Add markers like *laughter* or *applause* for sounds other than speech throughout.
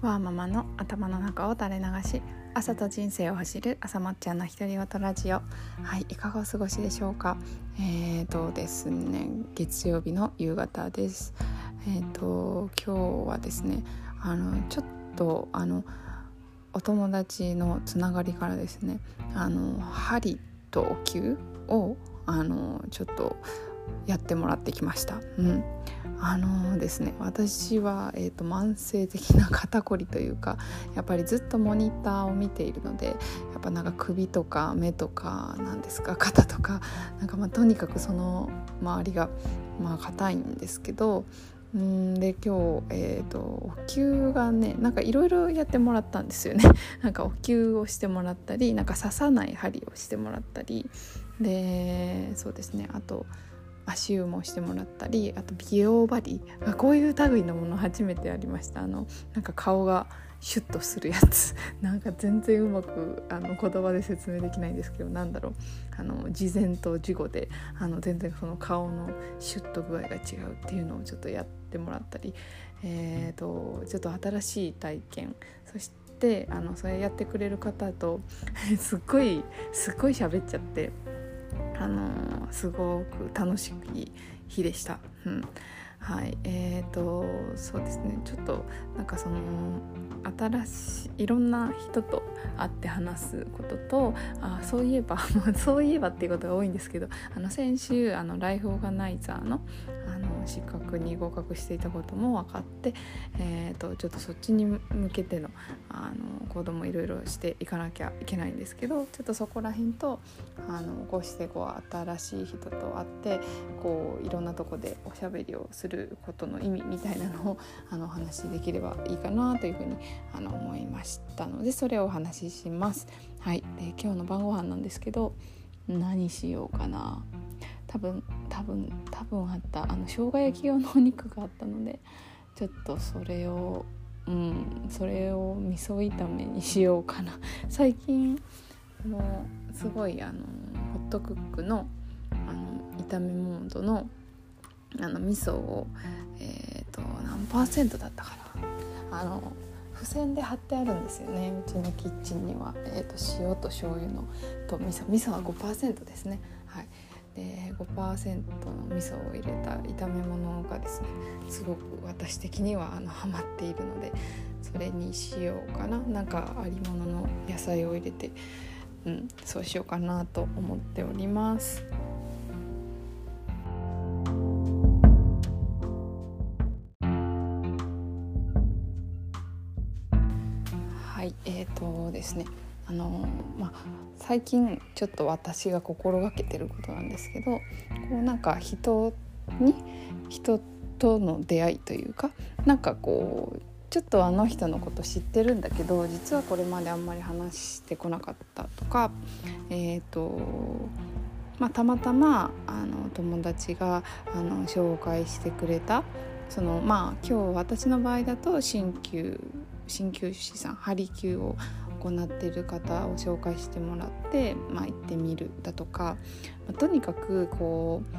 ワーママの頭の中を垂れ流し朝と人生を走る朝まっちゃんの独り言ラジオ。はいいかがお過ごしでしょうか？えーとですね月曜日の夕方です。えーと今日はですねあのちょっとあのお友達のつながりからですねあの針とお灸をあのちょっとやってもらってきました。うん。あのー、ですね私は、えーと、慢性的な肩こりというかやっぱりずっとモニターを見ているのでやっぱなんか首とか目とかなんですか肩とかなんかまあとにかくその周りがまあ硬いんですけどうんで今日、えーと、お灸がねなんかいろいろやってもらったんですよね。*laughs* なんかお灸をしてもらったりなんか刺さない針をしてもらったり。でそうですねあと足湯もしてもらったりあと美容針こういう類のもの初めてやりました。あのなんか顔がシュッとするやつ。*laughs* なんか全然うまくあの言葉で説明できないんですけどなんだろう。あの事前と事後であの全然その顔のシュッと具合が違うっていうのをちょっとやってもらったり、えーと、ちょっと新しい体験。そしてあのそれやってくれる方と *laughs* すっごいすっごい喋っちゃって。あのすごく楽しい日でした。うん。はい。えーとそうですね。ちょっとなんかその新しいいろんな人と会って話すこととあそういえば *laughs* そういえばっていうことが多いんですけどあの先週あのライフオーガナイザーの資格に合格していたことも分かって、えーと、ちょっとそっちに向けてのあの行動もいろいろしていかなきゃいけないんですけどちょっとそこら辺とあのこうしてこう新しい人と会ってこういろんなとこでおしゃべりをすることの意味みたいなのを *laughs* あのお話しできればいいかなというふうにあの思いましたのでそれをお話しします。はい、で今日の晩ご飯なんですけど何しようかな多分多分多分あったあの生姜焼き用のお肉があったのでちょっとそれをうんそれを味噌炒めにしようかな。*laughs* 最近もうすごいあのホットクックのあの炒めモードのあの味噌をえっ、ー、と何パーセントだったかな。あの付箋で貼ってあるんですよね。うちのキッチンには、えーと、塩と醤油のと味噌。味噌は5%ですね。はい。で5%の味噌を入れた炒め物がですねすごく私的にはあのハマっているのでそれにしようかななんかありものの野菜を入れて、うん、そうしようかなと思っております。はいえーとですねあのまあ、最近ちょっと私が心がけてることなんですけどこうなんか人に人との出会いというかなんかこうちょっとあの人のこと知ってるんだけど実はこれまであんまり話してこなかったとかえっ、ー、とまあ、たまたまあの友達があの紹介してくれたそのまあ今日私の場合だと鍼灸鍼灸師さんハリキューを行っている方を紹介してもらって、まあ、行ってみるだとか、まあ、とにかくこう、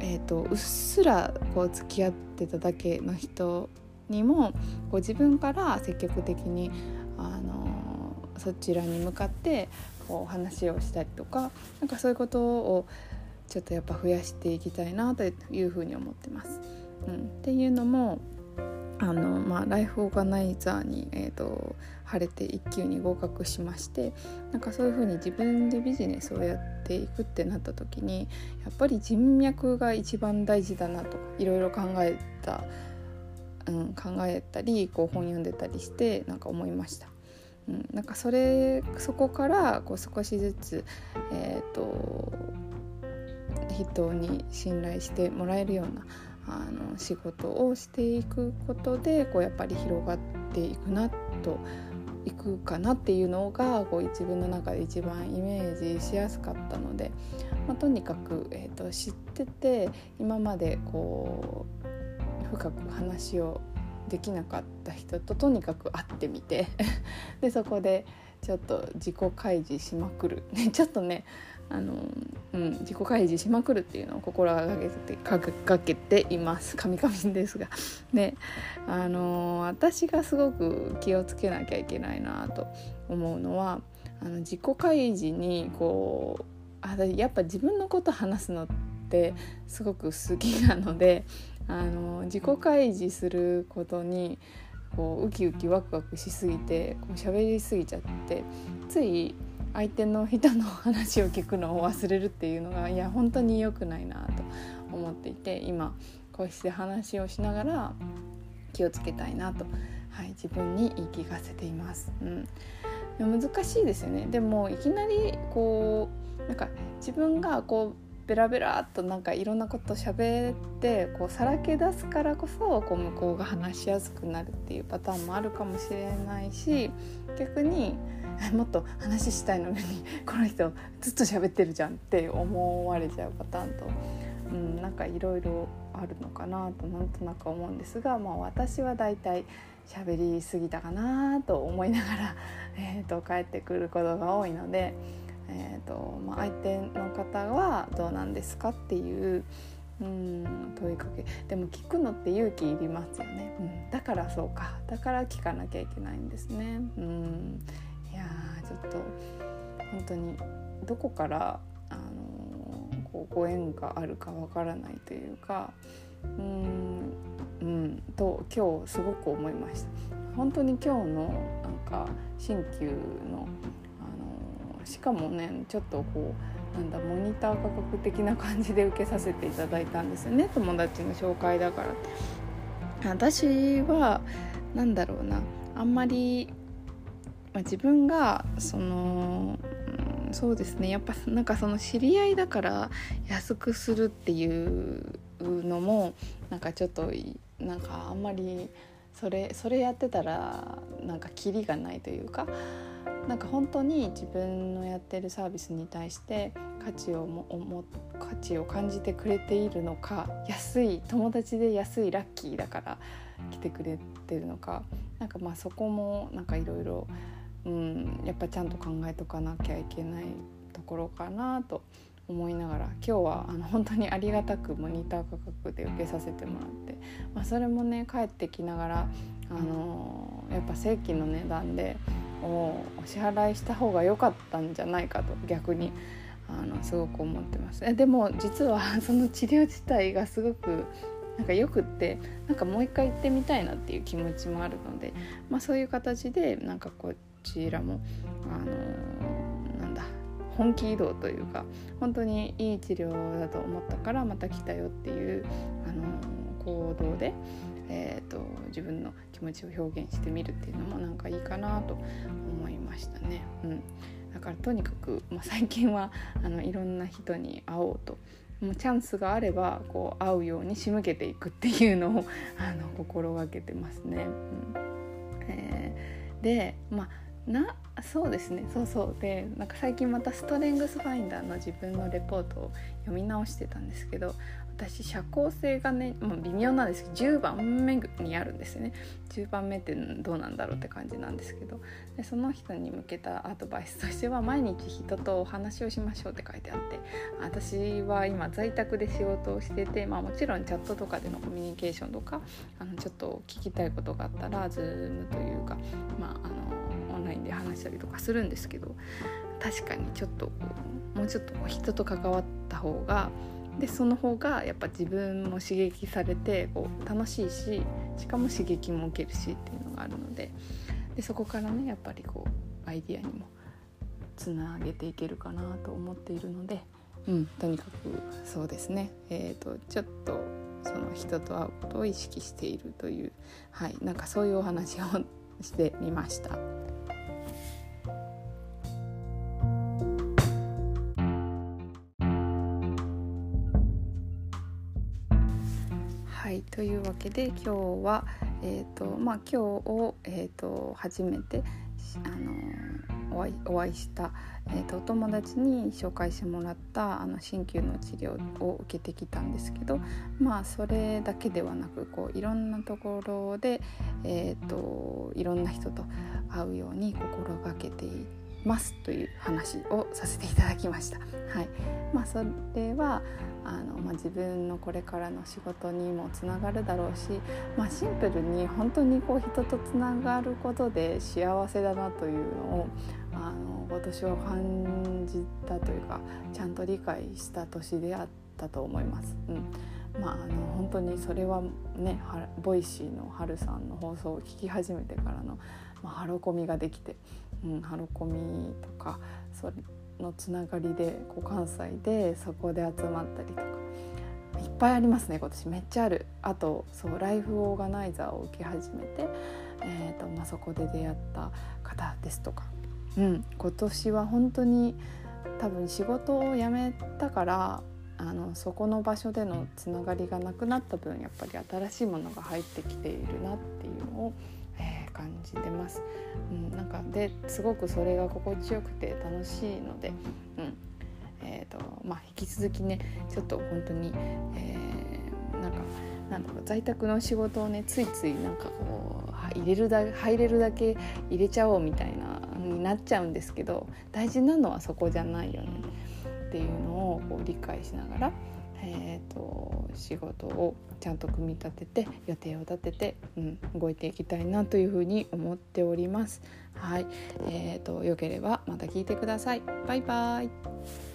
えーと、うっすらこう付き合ってただけの人にもこう自分から積極的に、あのそちらに向かってこう話をしたりとかなんかそういうことをちょっとやっぱ増やしていきたいなというふうに思ってます。うん、っていうのもあの、まあ、ライフオーガナイザーに、えーと、晴れて1級に合格しましてなんかそういうふうに自分でビジネスをやっていくってなった時にやっぱり人脈が一番大事だなといろいろ考えた、うん、考えたりこう本読んでたりしてなんか思いました。うん、なんかそれそこからこう少しずつ、えーと人に信頼してもらえるようなあの仕事をしていくことでこうやっぱり広がっていくなといくかなっていうのがこう自分の中で一番イメージしやすかったので、まあ、とにかく、えーと、知ってて今までこう深く話をできなかった人ととにかく会ってみてでそこでちょっと自己開示しまくる、ちょっとねあの、うん、自己開示しまくるっていうのを心がけてかかけています。カミカミですが。で *laughs* あの私がすごく気をつけなきゃいけないなと思うのはあの自己開示にこうあやっぱ自分のこと話すのってすごく好きなのであの自己開示することにこうウキウキワクワクしすぎてこう喋りすぎちゃってつい相手の人の話を聞くのを忘れるっていうのがいや本当に良くないなと思っていて今こうして話をしながら気をつけたいなと、はい、自分に言い聞かせています。うん、難しいですよね。でもいきなりこうなんか自分がこうベラベラっとなんかいろんなこと喋ってこうさらけ出すからこそこう向こうが話しやすくなるっていうパターンもあるかもしれないし逆にもっと話したいのにこの人ずっと喋ってるじゃんって思われちゃうパターンと、うん、なんかいろいろあるのかなとなんとなく思うんですが、まあ、私はだいたい喋りすぎたかなと思いながら、*laughs* えーと帰ってくることが多いので。えーとまあ、相手の方はどうなんですかっていううん問いかけ。でも聞くのって勇気いりますよね、うん、だからそうか。だから聞かなきゃいけないんですね。うん。ちょっと本当にどこからあのこうご縁があるかわからないというかうんうんと今日すごく思いました。本当に今日のなんか鍼灸のしかもねちょっとこうなんだモニター価格的な感じで受けさせていただいたんですよね。友達の紹介だから。私は何だろうなあんまり、まあ、自分がその、そうですね。やっぱなんかその知り合いだから安くするっていうのもなんかちょっとなんかあんまりそれそれやってたらなんかキリがないというかなんか本当に自分のやってるサービスに対して価値をもも価値を感じてくれているのか安い友達で安いラッキーだから来てくれてるのかなんかまあそこもなんかいろいろうんやっぱちゃんと考えとかなきゃいけないところかなと思いながら今日はあの本当にありがたくモニター価格で受けさせてもらって、まあ、それもね帰ってきながら、あのー、やっぱ正規の値段でお支払いした方が良かったんじゃないかと逆にあのすごく思ってます。でも実は *laughs* その治療自体がすごくなんかよくってなんかもう一回行ってみたいなっていう気持ちもあるので、まあ、そういう形でなんかこちらもあのー、なんだ本気移動というか本当にいい治療だと思ったからまた来たよっていう、あの行動で、えーと、自分の気持ちを表現してみるっていうのもなんかいいかなと思いましたね。うん、だからとにかく、まあ、最近はあのいろんな人に会おうともうチャンスがあればこう会うように仕向けていくっていうのをあの心がけてますね。うんえー、でまあなそうですね。そうそう。でなんか最近またストレングスファインダーの自分のレポートを読み直してたんですけど私社交性がね、まあ、微妙なんですけど10番目にあるんですよね。10番目ってどうなんだろうって感じなんですけど。でその人に向けたアドバイスとしては毎日人とお話をしましょうって書いてあって私は今在宅で仕事をしてて、まあ、もちろんチャットとかでのコミュニケーションとかあのちょっと聞きたいことがあったら Zoom というか、まあ、あのンラインで話したりとかするんですけど確かにちょっとこうもうちょっと人と関わった方がでその方がやっぱ自分も刺激されてこう楽しいししかも刺激も受けるしっていうのがあるのででそこからねやっぱりこうアイディアにもつなげていけるかなと思っているので、うん、とにかくそうですね、えーと、ちょっとその人と会うことを意識しているという、はい、なんかそういうお話をしてみました。というわけで今日は、えーとまあ、今日を、えーと、初めてあのお会いお会いした、えーと、お友達に紹介してもらったあの鍼灸の治療を受けてきたんですけどまあそれだけではなくこういろんなところで、えーと、いろんな人と会うように心がけていてますという話をさせていただきました。はいまあ、それはあの、まあ、自分のこれからの仕事にもつながるだろうし、まあ、シンプルに本当にこう人とつながることで幸せだなというのをあの今年は感じたというかちゃんと理解した年であったと思います。うんまあ、あの本当にそれはねボイシーのはるさんの放送を聞き始めてからの、まあ、ハロコミができて、うん、ハロコミとかそれのつながりでこう関西でそこで集まったりとか。いっぱいありますね今年。めっちゃある。あとそうライフオーガナイザーを受け始めて、えーとまあ、そこで出会った方ですとか、うん、今年は本当に多分仕事を辞めたからあのそこの場所でのつながりがなくなった分やっぱり新しいものが入ってきているなっていうのを感じてます。うん、なんかですごくそれが心地よくて楽しいので、うんえーとまあ、引き続きねちょっと本当に、えー、なんかなんだろう在宅の仕事をねついついなんかこう入れるだ入れるだけ入れちゃおうみたいなになっちゃうんですけど大事なのはそこじゃないよねっていうのをこう理解しながら。えーと、仕事をちゃんと組み立てて予定を立てて、うん、動いていきたいなというふうに思っております。はい、えーと、とよければまた聞いてください。バイバイ